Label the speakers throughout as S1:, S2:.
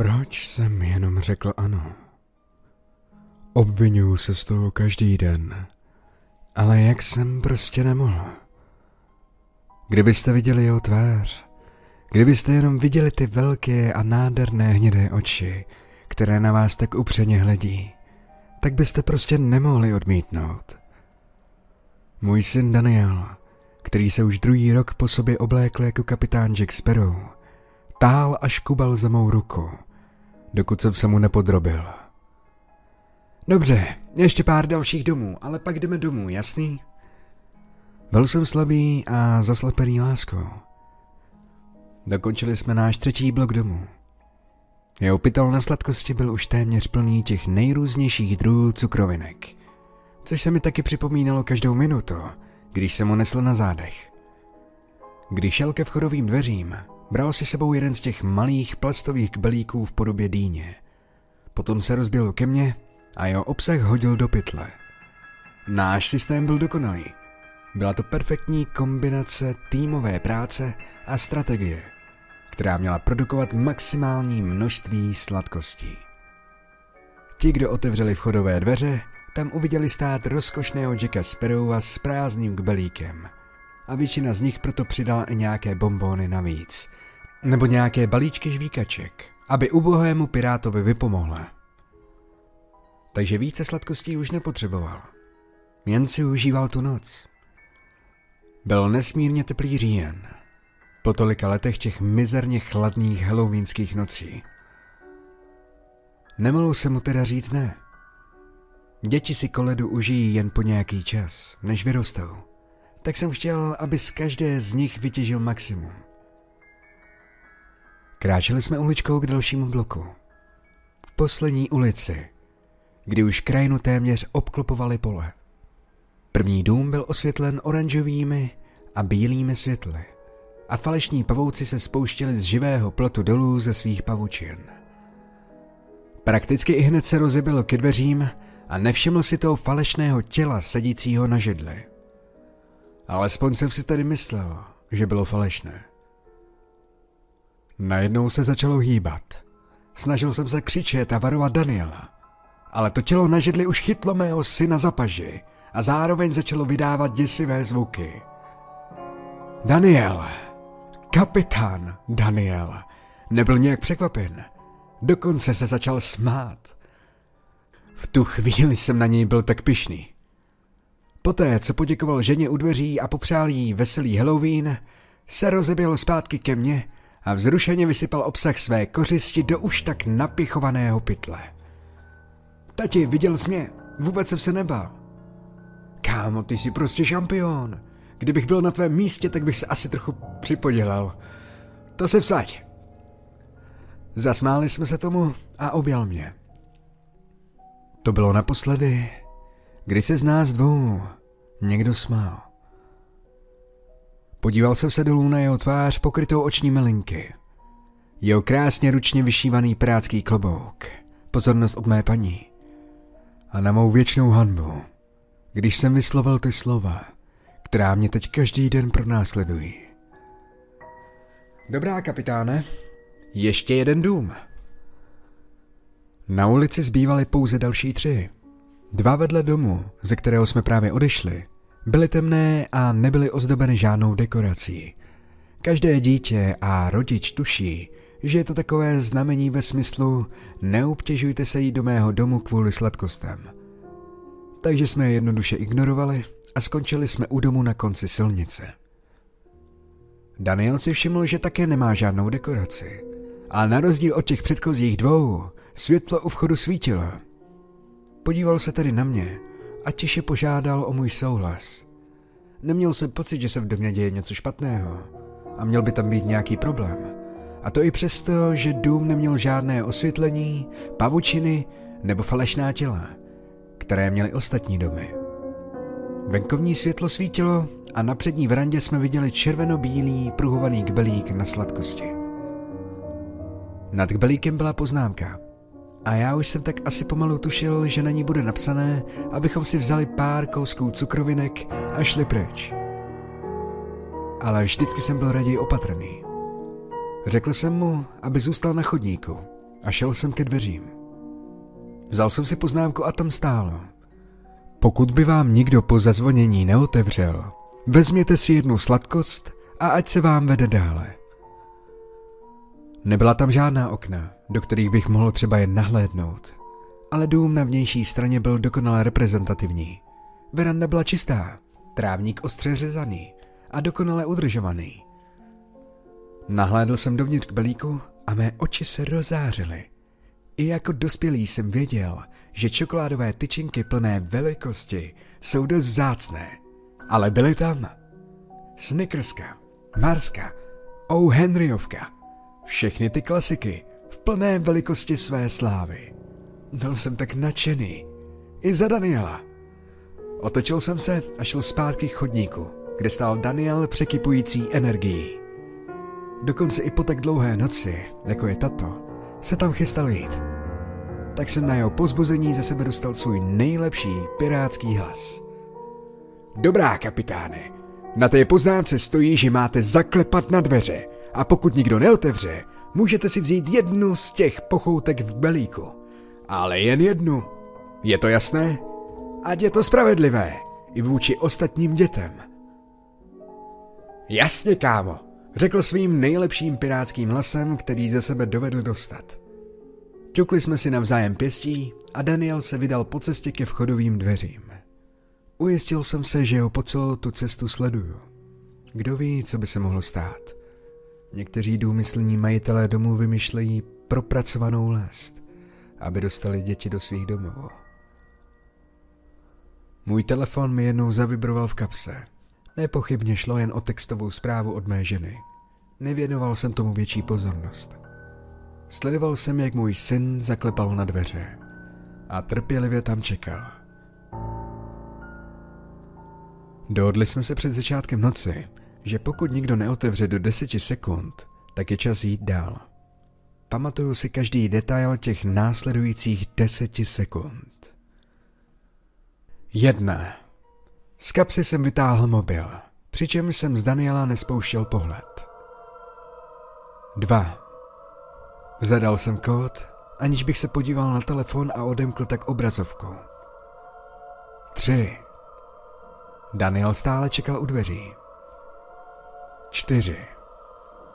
S1: Proč jsem jenom řekl ano? Obvinuju se z toho každý den, ale jak jsem prostě nemohl. Kdybyste viděli jeho tvář, kdybyste jenom viděli ty velké a nádherné hnědé oči, které na vás tak upřeně hledí, tak byste prostě nemohli odmítnout. Můj syn Daniel, který se už druhý rok po sobě oblékl jako kapitán Jack Sparrow, tál až kubal za mou ruku, dokud jsem se mu nepodrobil. Dobře, ještě pár dalších domů, ale pak jdeme domů, jasný? Byl jsem slabý a zaslepený láskou. Dokončili jsme náš třetí blok domů. Jeho pytel na sladkosti byl už téměř plný těch nejrůznějších druhů cukrovinek, což se mi taky připomínalo každou minutu, když jsem mu nesl na zádech. Když šel ke vchodovým dveřím, bral si sebou jeden z těch malých plastových kbelíků v podobě dýně. Potom se rozběl ke mně a jeho obsah hodil do pytle. Náš systém byl dokonalý. Byla to perfektní kombinace týmové práce a strategie, která měla produkovat maximální množství sladkostí. Ti, kdo otevřeli vchodové dveře, tam uviděli stát rozkošného Jacka Sparrowa s prázdným kbelíkem. A většina z nich proto přidala i nějaké bombóny navíc. Nebo nějaké balíčky žvíkaček, aby ubohému pirátovi vypomohla. Takže více sladkostí už nepotřeboval. Jen si užíval tu noc. Byl nesmírně teplý říjen. Po tolika letech těch mizerně chladných halloweenských nocí. Nemohl se mu teda říct ne. Děti si koledu užijí jen po nějaký čas, než vyrostou. Tak jsem chtěl, aby z každé z nich vytěžil maximum. Kráčeli jsme uličkou k dalšímu bloku. V poslední ulici, kdy už krajinu téměř obklopovaly pole. První dům byl osvětlen oranžovými a bílými světly a falešní pavouci se spouštěli z živého plotu dolů ze svých pavučin. Prakticky i hned se rozebilo ke dveřím a nevšiml si toho falešného těla sedícího na židli. Alespoň jsem si tady myslel, že bylo falešné. Najednou se začalo hýbat. Snažil jsem se křičet a varovat Daniela, ale to tělo na židli už chytlo mého syna za paži a zároveň začalo vydávat děsivé zvuky. Daniel, kapitán Daniel, nebyl nějak překvapen. Dokonce se začal smát. V tu chvíli jsem na něj byl tak pišný. Poté, co poděkoval ženě u dveří a popřál jí veselý Halloween, se rozeběl zpátky ke mně a vzrušeně vysypal obsah své kořisti do už tak napichovaného pytle. Tati, viděl jsi mě? Vůbec jsem se nebál. Kámo, ty jsi prostě šampion. Kdybych byl na tvém místě, tak bych se asi trochu připodělal. To se vsaď. Zasmáli jsme se tomu a objal mě. To bylo naposledy, kdy se z nás dvou někdo smál. Podíval jsem se dolů na jeho tvář pokrytou oční melinky. Jeho krásně ručně vyšívaný prácký klobouk. Pozornost od mé paní. A na mou věčnou hanbu, když jsem vyslovil ty slova, která mě teď každý den pronásledují. Dobrá, kapitáne, ještě jeden dům. Na ulici zbývaly pouze další tři. Dva vedle domu, ze kterého jsme právě odešli, byly temné a nebyly ozdobeny žádnou dekorací. Každé dítě a rodič tuší, že je to takové znamení ve smyslu neobtěžujte se jít do mého domu kvůli sladkostem. Takže jsme je jednoduše ignorovali a skončili jsme u domu na konci silnice. Daniel si všiml, že také nemá žádnou dekoraci, ale na rozdíl od těch předchozích dvou, světlo u vchodu svítilo. Podíval se tedy na mě a tiše požádal o můj souhlas. Neměl jsem pocit, že se v domě děje něco špatného a měl by tam být nějaký problém. A to i přesto, že dům neměl žádné osvětlení, pavučiny nebo falešná těla, které měly ostatní domy. Venkovní světlo svítilo a na přední verandě jsme viděli červeno-bílý pruhovaný kbelík na sladkosti. Nad kbelíkem byla poznámka a já už jsem tak asi pomalu tušil, že na ní bude napsané, abychom si vzali pár kousků cukrovinek a šli pryč. Ale vždycky jsem byl raději opatrný. Řekl jsem mu, aby zůstal na chodníku a šel jsem ke dveřím. Vzal jsem si poznámku a tam stálo. Pokud by vám nikdo po zazvonění neotevřel, vezměte si jednu sladkost a ať se vám vede dále. Nebyla tam žádná okna, do kterých bych mohl třeba jen nahlédnout, ale dům na vnější straně byl dokonale reprezentativní. Veranda byla čistá, trávník ostře řezaný a dokonale udržovaný. Nahlédl jsem dovnitř k belíku a mé oči se rozářily. I jako dospělý jsem věděl, že čokoládové tyčinky plné velikosti jsou dost vzácné, ale byly tam. Snickerska, Marska, O. Henryovka, všechny ty klasiky v plné velikosti své slávy. Byl jsem tak nadšený. I za Daniela. Otočil jsem se a šel zpátky k chodníku, kde stál Daniel překypující energií. Dokonce i po tak dlouhé noci, jako je tato, se tam chystal jít. Tak jsem na jeho pozbuzení ze sebe dostal svůj nejlepší pirátský hlas. Dobrá, kapitáne. Na té poznámce stojí, že máte zaklepat na dveře a pokud nikdo neotevře, můžete si vzít jednu z těch pochoutek v belíku. Ale jen jednu. Je to jasné? Ať je to spravedlivé. I vůči ostatním dětem. Jasně, kámo, řekl svým nejlepším pirátským hlasem, který ze sebe dovedl dostat. Ťukli jsme si navzájem pěstí a Daniel se vydal po cestě ke vchodovým dveřím. Ujistil jsem se, že ho po celou tu cestu sleduju. Kdo ví, co by se mohlo stát. Někteří důmyslní majitelé domů vymyšlejí propracovanou lest, aby dostali děti do svých domovů. Můj telefon mi jednou zavibroval v kapse. Nepochybně šlo jen o textovou zprávu od mé ženy. Nevěnoval jsem tomu větší pozornost. Sledoval jsem, jak můj syn zaklepal na dveře a trpělivě tam čekal. Dohodli jsme se před začátkem noci, že pokud nikdo neotevře do deseti sekund, tak je čas jít dál. Pamatuju si každý detail těch následujících deseti sekund. Jedna. Z kapsy jsem vytáhl mobil, přičemž jsem z Daniela nespouštěl pohled. Dva. Zadal jsem kód, aniž bych se podíval na telefon a odemkl tak obrazovku. Tři. Daniel stále čekal u dveří. Čtyři.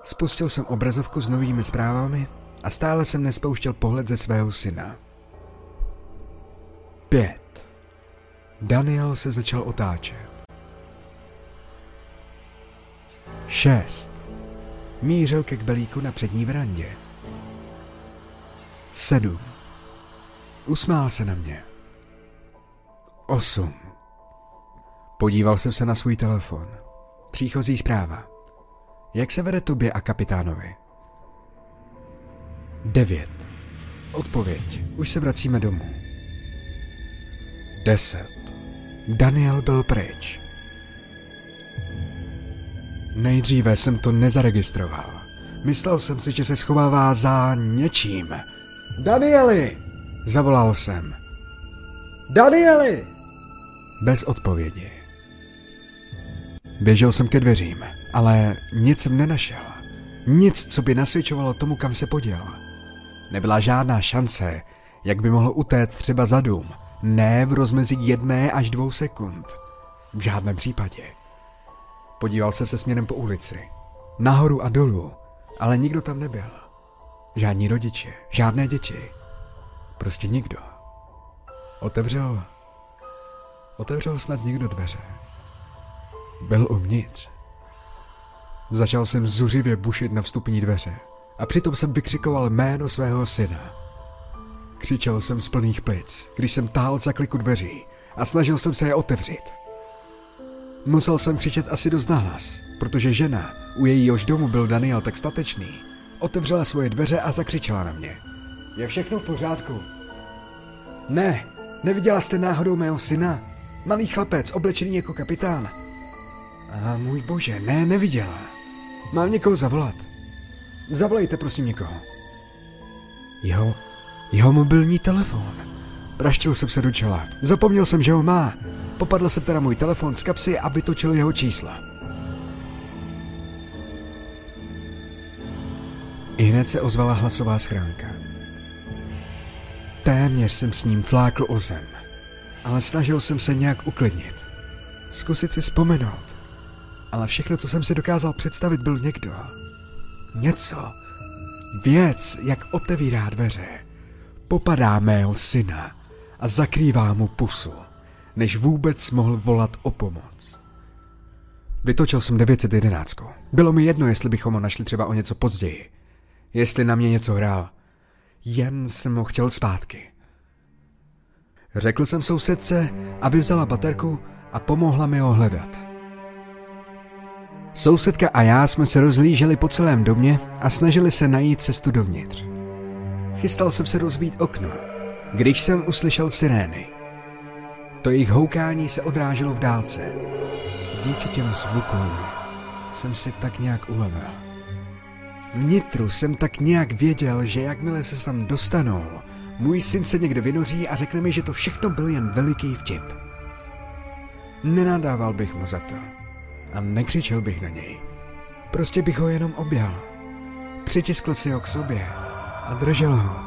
S1: Spustil jsem obrazovku s novými zprávami a stále jsem nespouštěl pohled ze svého syna. Pět. Daniel se začal otáčet. Šest. Mířil ke kbelíku na přední verandě. Sedm. Usmál se na mě. Osm. Podíval jsem se na svůj telefon. Příchozí zpráva. Jak se vede tobě a kapitánovi? 9. Odpověď. Už se vracíme domů. 10. Daniel byl pryč. Nejdříve jsem to nezaregistroval. Myslel jsem si, že se schovává za něčím. Danieli! Zavolal jsem. Danieli! Bez odpovědi. Běžel jsem ke dveřím, ale nic jsem nenašel. Nic, co by nasvědčovalo tomu, kam se poděl. Nebyla žádná šance, jak by mohl utéct třeba za dům. Ne v rozmezí jedné až dvou sekund. V žádném případě. Podíval se se směrem po ulici. Nahoru a dolů, ale nikdo tam nebyl. Žádní rodiče, žádné děti. Prostě nikdo. Otevřel... Otevřel snad někdo dveře. Byl uvnitř. Začal jsem zuřivě bušit na vstupní dveře a přitom jsem vykřikoval jméno svého syna. Křičel jsem z plných plic, když jsem táhl za kliku dveří a snažil jsem se je otevřít. Musel jsem křičet asi dost nahlas, protože žena, u jejíhož domu byl Daniel tak statečný, otevřela svoje dveře a zakřičela na mě. Je všechno v pořádku? Ne, neviděla jste náhodou mého syna? Malý chlapec, oblečený jako kapitán. A můj bože, ne, neviděla. Mám někoho zavolat. Zavolejte prosím někoho. Jeho, jeho mobilní telefon. Praštil jsem se do čela. Zapomněl jsem, že ho má. Popadl se teda můj telefon z kapsy a vytočil jeho čísla. I hned se ozvala hlasová schránka. Téměř jsem s ním flákl o zem, ale snažil jsem se nějak uklidnit. Zkusit si vzpomenout. Ale všechno, co jsem si dokázal představit, byl někdo. Něco. Věc, jak otevírá dveře. Popadá mého syna a zakrývá mu pusu, než vůbec mohl volat o pomoc. Vytočil jsem 911. Bylo mi jedno, jestli bychom ho našli třeba o něco později. Jestli na mě něco hrál. Jen jsem ho chtěl zpátky. Řekl jsem sousedce, aby vzala baterku a pomohla mi ho hledat. Sousedka a já jsme se rozlíželi po celém domě a snažili se najít cestu dovnitř. Chystal jsem se rozbít okno, když jsem uslyšel sirény. To jejich houkání se odráželo v dálce. Díky těm zvukům jsem si tak nějak ulevil. Vnitru jsem tak nějak věděl, že jakmile se tam dostanou, můj syn se někde vynoří a řekne mi, že to všechno byl jen veliký vtip. Nenadával bych mu za to a nekřičel bych na něj. Prostě bych ho jenom objal. Přitiskl si ho k sobě a držel ho,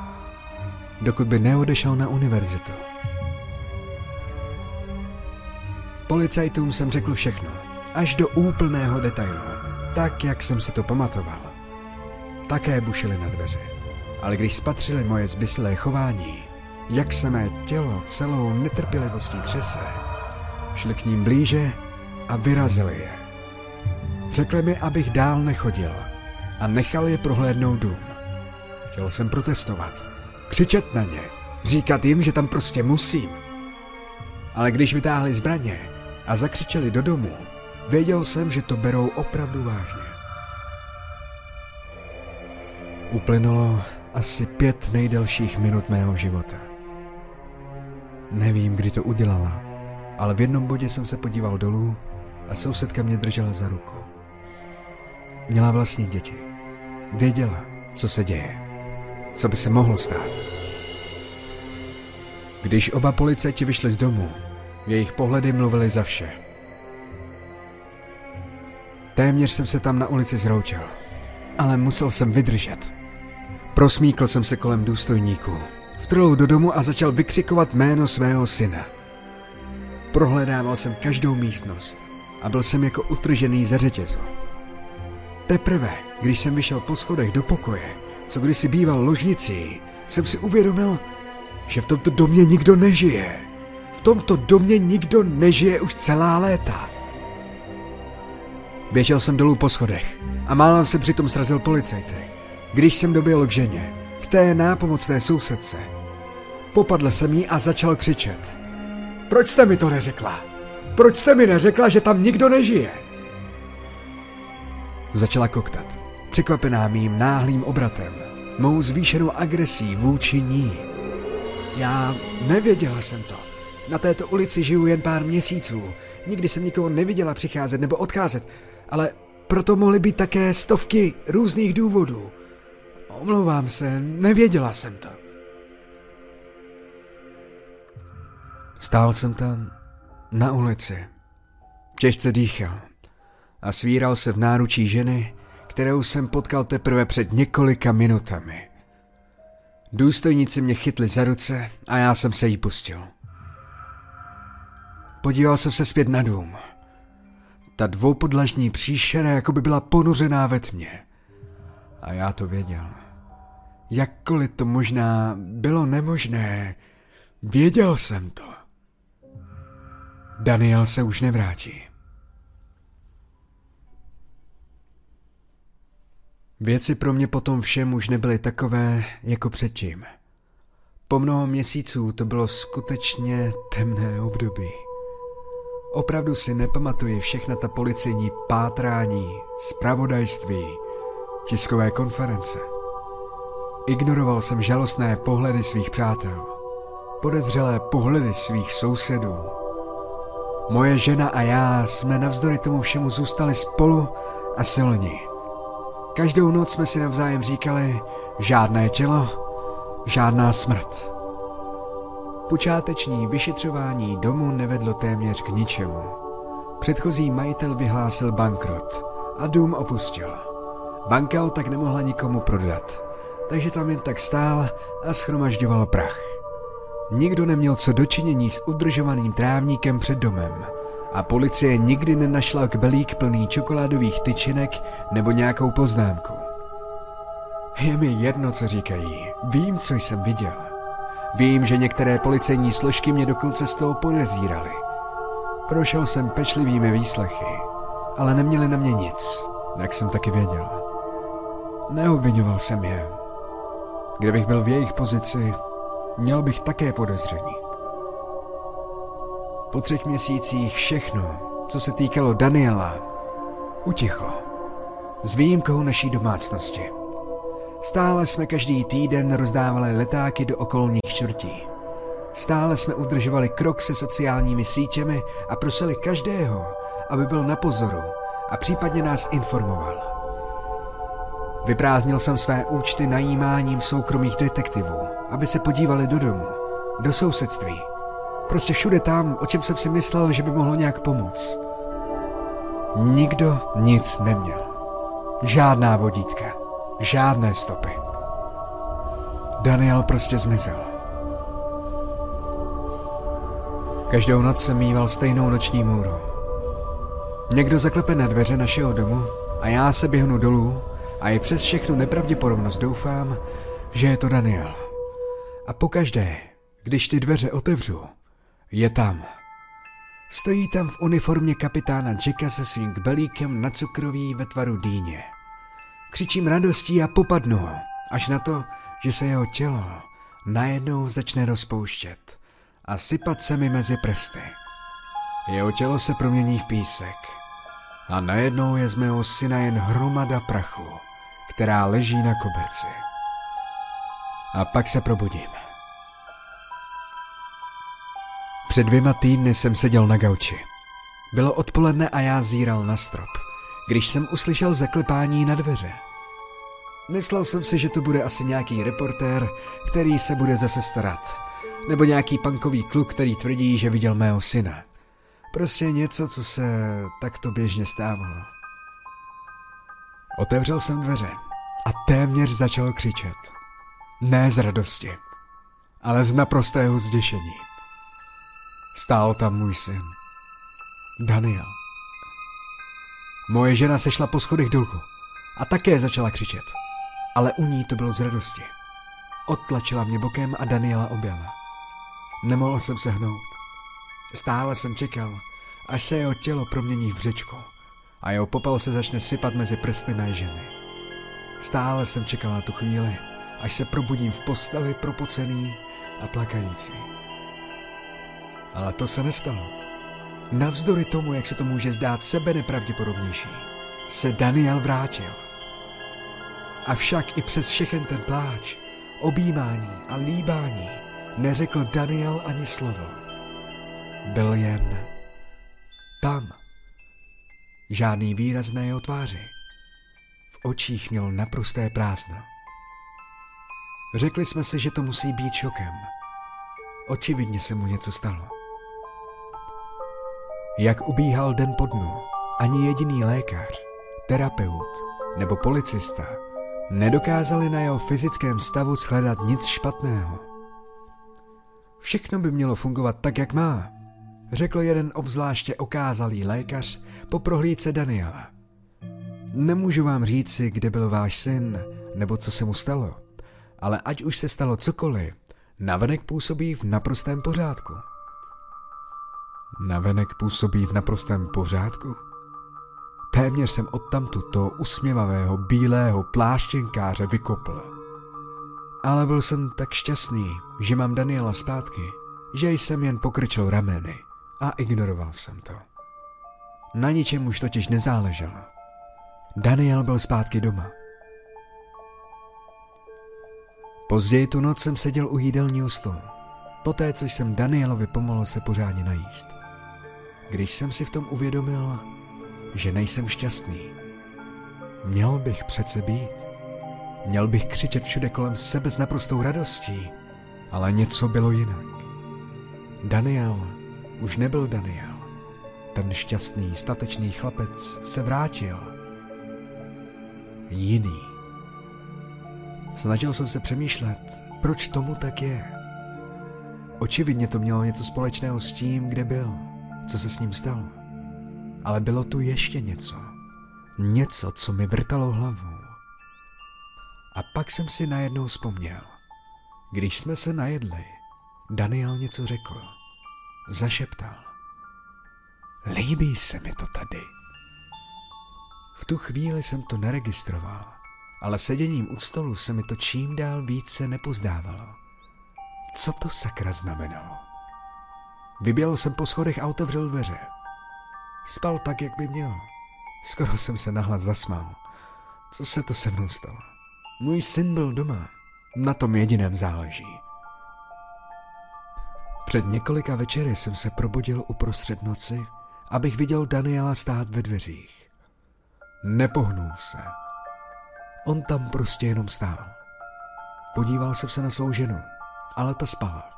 S1: dokud by neodešel na univerzitu. Policajtům jsem řekl všechno, až do úplného detailu, tak, jak jsem si to pamatoval. Také bušili na dveře, ale když spatřili moje zbyslé chování, jak se mé tělo celou netrpělivostí třese, šli k ním blíže a vyrazili je. Řekli mi, abych dál nechodil a nechal je prohlédnout dům. Chtěl jsem protestovat, křičet na ně, říkat jim, že tam prostě musím. Ale když vytáhli zbraně a zakřičeli do domu, věděl jsem, že to berou opravdu vážně. Uplynulo asi pět nejdelších minut mého života. Nevím, kdy to udělala, ale v jednom bodě jsem se podíval dolů a sousedka mě držela za ruku. Měla vlastní děti. Věděla, co se děje. Co by se mohlo stát. Když oba policajti vyšli z domu, jejich pohledy mluvily za vše. Téměř jsem se tam na ulici zroutil, ale musel jsem vydržet. Prosmíkl jsem se kolem důstojníků, vtrlou do domu a začal vykřikovat jméno svého syna. Prohledával jsem každou místnost a byl jsem jako utržený ze řetězu. Teprve, když jsem vyšel po schodech do pokoje, co kdysi býval ložnicí, jsem si uvědomil, že v tomto domě nikdo nežije. V tomto domě nikdo nežije už celá léta. Běžel jsem dolů po schodech a málem se přitom srazil policajty. Když jsem doběhl k ženě, k té nápomocné sousedce, popadl jsem jí a začal křičet. Proč jste mi to neřekla? Proč jste mi neřekla, že tam nikdo nežije? Začala koktat, překvapená mým náhlým obratem, mou zvýšenou agresí vůči ní. Já nevěděla jsem to. Na této ulici žiju jen pár měsíců. Nikdy jsem nikoho neviděla přicházet nebo odcházet, ale proto mohly být také stovky různých důvodů. Omlouvám se, nevěděla jsem to. Stál jsem tam na ulici. Těžce dýchal a svíral se v náručí ženy, kterou jsem potkal teprve před několika minutami. Důstojníci mě chytli za ruce a já jsem se jí pustil. Podíval jsem se zpět na dům. Ta dvoupodlažní příšera jako by byla ponořená ve tmě. A já to věděl. Jakkoliv to možná bylo nemožné, věděl jsem to. Daniel se už nevrátí. Věci pro mě potom všem už nebyly takové jako předtím. Po mnoho měsíců to bylo skutečně temné období. Opravdu si nepamatuji všechna ta policejní pátrání, zpravodajství, tiskové konference. Ignoroval jsem žalostné pohledy svých přátel, podezřelé pohledy svých sousedů. Moje žena a já jsme navzdory tomu všemu zůstali spolu a silní. Každou noc jsme si navzájem říkali, žádné tělo, žádná smrt. Počáteční vyšetřování domu nevedlo téměř k ničemu. Předchozí majitel vyhlásil bankrot a dům opustil. Banka ho tak nemohla nikomu prodat, takže tam jen tak stál a schromažďoval prach. Nikdo neměl co dočinění s udržovaným trávníkem před domem a policie nikdy nenašla kbelík plný čokoládových tyčinek nebo nějakou poznámku. Je mi jedno, co říkají. Vím, co jsem viděl. Vím, že některé policejní složky mě dokonce z toho podezírali. Prošel jsem pečlivými výslechy, ale neměli na mě nic, jak jsem taky věděl. Neobvinoval jsem je. Kdybych byl v jejich pozici, měl bych také podezření. Po třech měsících všechno, co se týkalo Daniela, utichlo. S výjimkou naší domácnosti. Stále jsme každý týden rozdávali letáky do okolních čtvrtí. Stále jsme udržovali krok se sociálními sítěmi a prosili každého, aby byl na pozoru a případně nás informoval. Vyprázdnil jsem své účty najímáním soukromých detektivů, aby se podívali do domu, do sousedství. Prostě všude tam, o čem jsem si myslel, že by mohlo nějak pomoct. Nikdo nic neměl. Žádná vodítka. Žádné stopy. Daniel prostě zmizel. Každou noc jsem mýval stejnou noční můru. Někdo zaklepe na dveře našeho domu a já se běhnu dolů a i přes všechnu nepravděpodobnost doufám, že je to Daniel. A pokaždé, když ty dveře otevřu, je tam. Stojí tam v uniformě kapitána Jacka se svým kbelíkem na cukroví ve tvaru dýně. Křičím radostí a popadnu až na to, že se jeho tělo najednou začne rozpouštět a sypat se mi mezi prsty. Jeho tělo se promění v písek a najednou je z mého syna jen hromada prachu, která leží na koberci. A pak se probudím. Před dvěma týdny jsem seděl na gauči. Bylo odpoledne a já zíral na strop, když jsem uslyšel zaklepání na dveře. Myslel jsem si, že to bude asi nějaký reportér, který se bude zase starat. Nebo nějaký pankový kluk, který tvrdí, že viděl mého syna. Prostě něco, co se takto běžně stávalo. Otevřel jsem dveře a téměř začal křičet. Ne z radosti, ale z naprostého zděšení. Stál tam můj syn. Daniel. Moje žena sešla po schodech dolů a také začala křičet. Ale u ní to bylo z radosti. Odtlačila mě bokem a Daniela objala. Nemohl jsem se hnout. Stále jsem čekal, až se jeho tělo promění v břečko a jeho popel se začne sypat mezi prsty mé ženy. Stále jsem čekal na tu chvíli, až se probudím v posteli propocený a plakající. Ale to se nestalo. Navzdory tomu, jak se to může zdát sebe nepravděpodobnější, se Daniel vrátil. Avšak i přes všechen ten pláč, objímání a líbání neřekl Daniel ani slovo. Byl jen tam. Žádný výraz na jeho tváři. Očích měl naprosté prázdno. Řekli jsme si, že to musí být šokem. Očividně se mu něco stalo. Jak ubíhal den po dnu, ani jediný lékař, terapeut nebo policista nedokázali na jeho fyzickém stavu shledat nic špatného. Všechno by mělo fungovat tak, jak má, řekl jeden obzvláště okázalý lékař po prohlídce Daniela. Nemůžu vám říci, kde byl váš syn, nebo co se mu stalo, ale ať už se stalo cokoliv, navenek působí v naprostém pořádku. Navenek působí v naprostém pořádku? Téměř jsem odtamtu toho usměvavého bílého pláštěnkáře vykopl. Ale byl jsem tak šťastný, že mám Daniela zpátky, že jsem jen pokrčil rameny a ignoroval jsem to. Na ničem už totiž nezáleželo. Daniel byl zpátky doma. Později tu noc jsem seděl u jídelního stolu, poté co jsem Danielovi pomohl se pořádně najíst. Když jsem si v tom uvědomil, že nejsem šťastný, měl bych přece být. Měl bych křičet všude kolem sebe s naprostou radostí, ale něco bylo jinak. Daniel už nebyl Daniel. Ten šťastný, statečný chlapec se vrátil. Jiný. Snažil jsem se přemýšlet, proč tomu tak je. Očividně to mělo něco společného s tím, kde byl, co se s ním stalo. Ale bylo tu ještě něco. Něco, co mi vrtalo hlavou. A pak jsem si najednou vzpomněl. Když jsme se najedli, Daniel něco řekl. Zašeptal. Líbí se mi to tady. V tu chvíli jsem to neregistroval, ale seděním u stolu se mi to čím dál více nepozdávalo. Co to sakra znamenalo? Vyběl jsem po schodech a otevřel dveře. Spal tak, jak by měl. Skoro jsem se nahlas zasmál. Co se to se mnou stalo? Můj syn byl doma. Na tom jediném záleží. Před několika večery jsem se probudil uprostřed noci, abych viděl Daniela stát ve dveřích. Nepohnul se. On tam prostě jenom stál. Podíval jsem se na svou ženu, ale ta spala.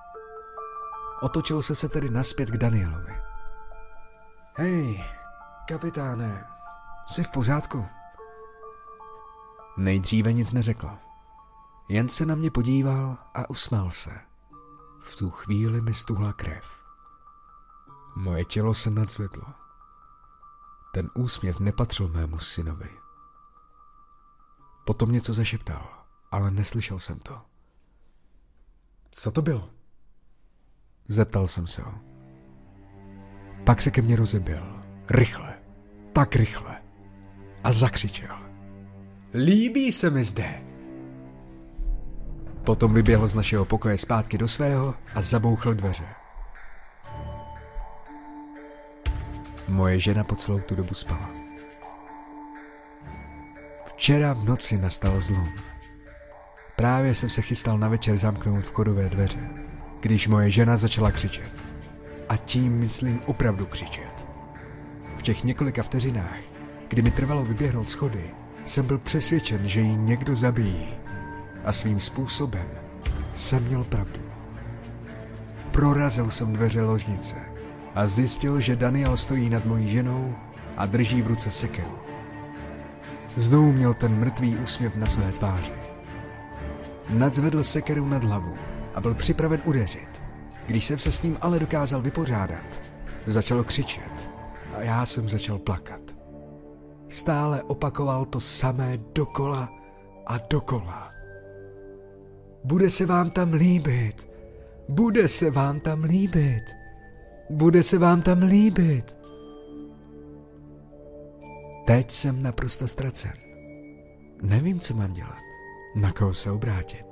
S1: Otočil se se tedy naspět k Danielovi. Hej, kapitáne, jsi v pořádku? Nejdříve nic neřekla. Jen se na mě podíval a usmál se. V tu chvíli mi stuhla krev. Moje tělo se nadzvedlo. Ten úsměv nepatřil mému synovi. Potom něco zašeptal, ale neslyšel jsem to. Co to bylo? Zeptal jsem se ho. Pak se ke mně rozebil. Rychle. Tak rychle. A zakřičel. Líbí se mi zde. Potom vyběhl z našeho pokoje zpátky do svého a zabouchl dveře. Moje žena po celou tu dobu spala. Včera v noci nastal zlom. Právě jsem se chystal na večer zamknout vchodové dveře, když moje žena začala křičet. A tím myslím opravdu křičet. V těch několika vteřinách, kdy mi trvalo vyběhnout schody, jsem byl přesvědčen, že ji někdo zabíjí. A svým způsobem jsem měl pravdu. Prorazil jsem dveře ložnice a zjistil, že Daniel stojí nad mojí ženou a drží v ruce sekeru. Znovu měl ten mrtvý úsměv na své tváři. Nadzvedl sekeru nad hlavu a byl připraven udeřit. Když jsem se s ním ale dokázal vypořádat, začal křičet a já jsem začal plakat. Stále opakoval to samé dokola a dokola. Bude se vám tam líbit. Bude se vám tam líbit. Bude se vám tam líbit. Teď jsem naprosto ztracen. Nevím, co mám dělat. Na koho se obrátit.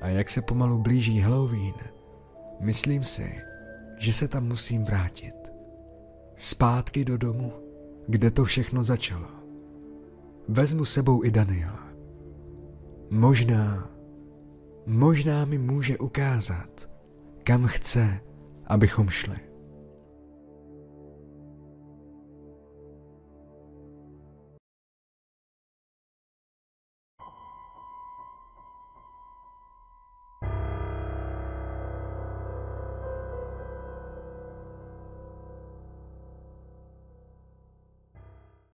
S1: A jak se pomalu blíží Halloween, myslím si, že se tam musím vrátit. Zpátky do domu, kde to všechno začalo. Vezmu sebou i Daniela. Možná, možná mi může ukázat, kam chce, abychom šli.